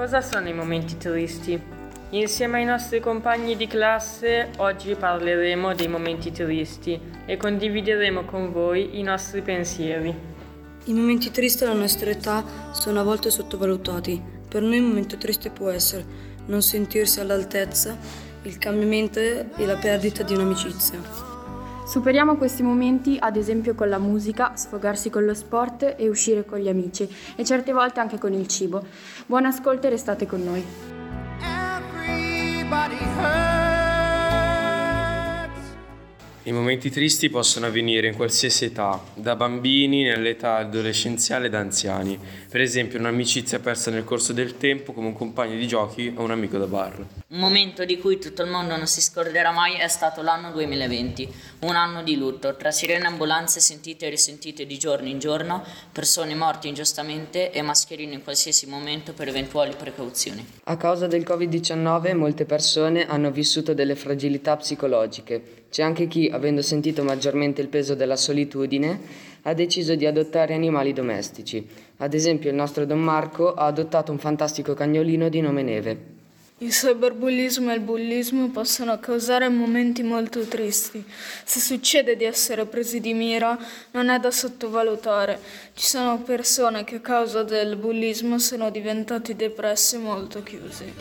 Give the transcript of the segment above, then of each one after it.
Cosa sono i momenti tristi? Insieme ai nostri compagni di classe oggi parleremo dei momenti tristi e condivideremo con voi i nostri pensieri. I momenti tristi alla nostra età sono a volte sottovalutati. Per noi un momento triste può essere non sentirsi all'altezza, il cambiamento e la perdita di un'amicizia. Superiamo questi momenti ad esempio con la musica, sfogarsi con lo sport e uscire con gli amici e certe volte anche con il cibo. Buon ascolto e restate con noi. I momenti tristi possono avvenire in qualsiasi età, da bambini, nell'età adolescenziale da anziani. Per esempio un'amicizia persa nel corso del tempo come un compagno di giochi o un amico da bar. Un momento di cui tutto il mondo non si scorderà mai è stato l'anno 2020, un anno di lutto, tra sirene ambulanze sentite e risentite di giorno in giorno, persone morte ingiustamente e mascherine in qualsiasi momento per eventuali precauzioni. A causa del Covid-19 molte persone hanno vissuto delle fragilità psicologiche. C'è anche chi, avendo sentito maggiormente il peso della solitudine, ha deciso di adottare animali domestici. Ad esempio il nostro Don Marco ha adottato un fantastico cagnolino di nome Neve. Il cyberbullismo e il bullismo possono causare momenti molto tristi. Se succede di essere presi di mira, non è da sottovalutare. Ci sono persone che a causa del bullismo sono diventati depressi e molto chiusi.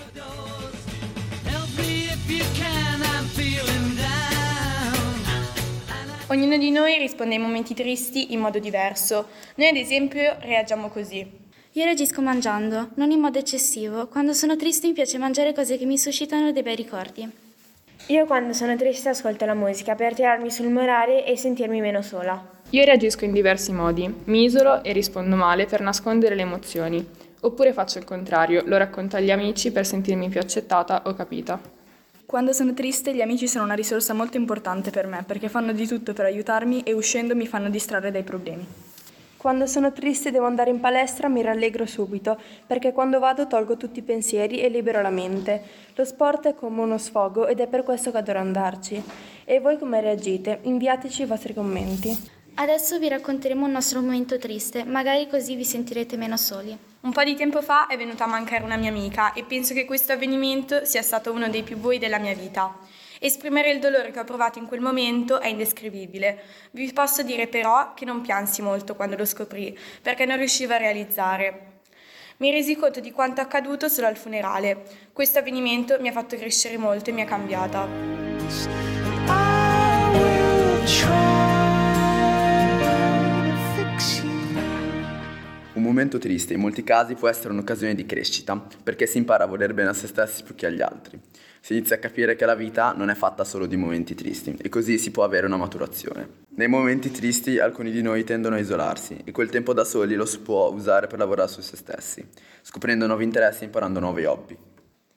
Ognuno di noi risponde ai momenti tristi in modo diverso. Noi ad esempio reagiamo così. Io reagisco mangiando, non in modo eccessivo. Quando sono triste mi piace mangiare cose che mi suscitano dei bei ricordi. Io quando sono triste ascolto la musica per tirarmi sul morale e sentirmi meno sola. Io reagisco in diversi modi. Mi isolo e rispondo male per nascondere le emozioni. Oppure faccio il contrario, lo racconto agli amici per sentirmi più accettata o capita. Quando sono triste gli amici sono una risorsa molto importante per me perché fanno di tutto per aiutarmi e uscendo mi fanno distrarre dai problemi. Quando sono triste e devo andare in palestra mi rallegro subito, perché quando vado tolgo tutti i pensieri e libero la mente. Lo sport è come uno sfogo ed è per questo che adoro andarci. E voi come reagite? Inviateci i vostri commenti. Adesso vi racconteremo un nostro momento triste, magari così vi sentirete meno soli. Un po' di tempo fa è venuta a mancare una mia amica e penso che questo avvenimento sia stato uno dei più bui della mia vita. Esprimere il dolore che ho provato in quel momento è indescrivibile. Vi posso dire però che non piansi molto quando lo scoprì, perché non riuscivo a realizzare. Mi resi conto di quanto accaduto solo al funerale. Questo avvenimento mi ha fatto crescere molto e mi ha cambiata. Momento triste in molti casi può essere un'occasione di crescita, perché si impara a voler bene a se stessi più che agli altri si inizia a capire che la vita non è fatta solo di momenti tristi e così si può avere una maturazione. Nei momenti tristi alcuni di noi tendono a isolarsi e quel tempo da soli lo si può usare per lavorare su se stessi, scoprendo nuovi interessi e imparando nuovi hobby.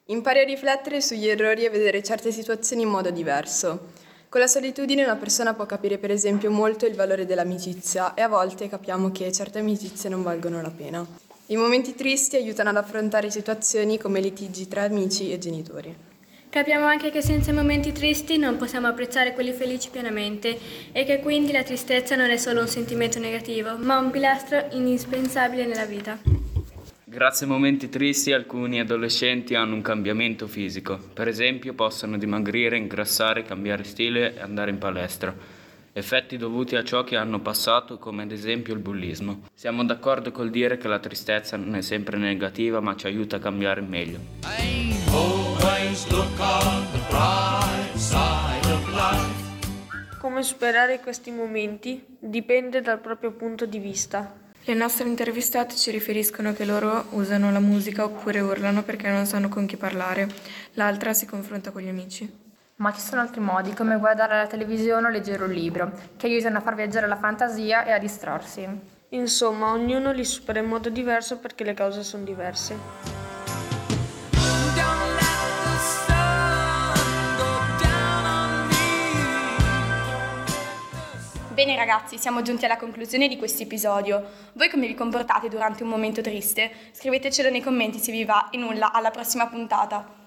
Impari a riflettere sugli errori e vedere certe situazioni in modo diverso. Con la solitudine una persona può capire per esempio molto il valore dell'amicizia e a volte capiamo che certe amicizie non valgono la pena. I momenti tristi aiutano ad affrontare situazioni come litigi tra amici e genitori. Capiamo anche che senza momenti tristi non possiamo apprezzare quelli felici pienamente e che quindi la tristezza non è solo un sentimento negativo, ma un pilastro indispensabile nella vita. Grazie ai momenti tristi alcuni adolescenti hanno un cambiamento fisico, per esempio possono dimagrire, ingrassare, cambiare stile e andare in palestra. Effetti dovuti a ciò che hanno passato come ad esempio il bullismo. Siamo d'accordo col dire che la tristezza non è sempre negativa ma ci aiuta a cambiare meglio. Come superare questi momenti dipende dal proprio punto di vista. Le nostre intervistate ci riferiscono che loro usano la musica oppure urlano perché non sanno con chi parlare, l'altra si confronta con gli amici. Ma ci sono altri modi, come guardare la televisione o leggere un libro, che aiutano a far viaggiare la fantasia e a distrarsi. Insomma, ognuno li supera in modo diverso perché le cause sono diverse. Bene ragazzi, siamo giunti alla conclusione di questo episodio. Voi come vi comportate durante un momento triste? Scrivetecelo nei commenti se vi va e nulla, alla prossima puntata.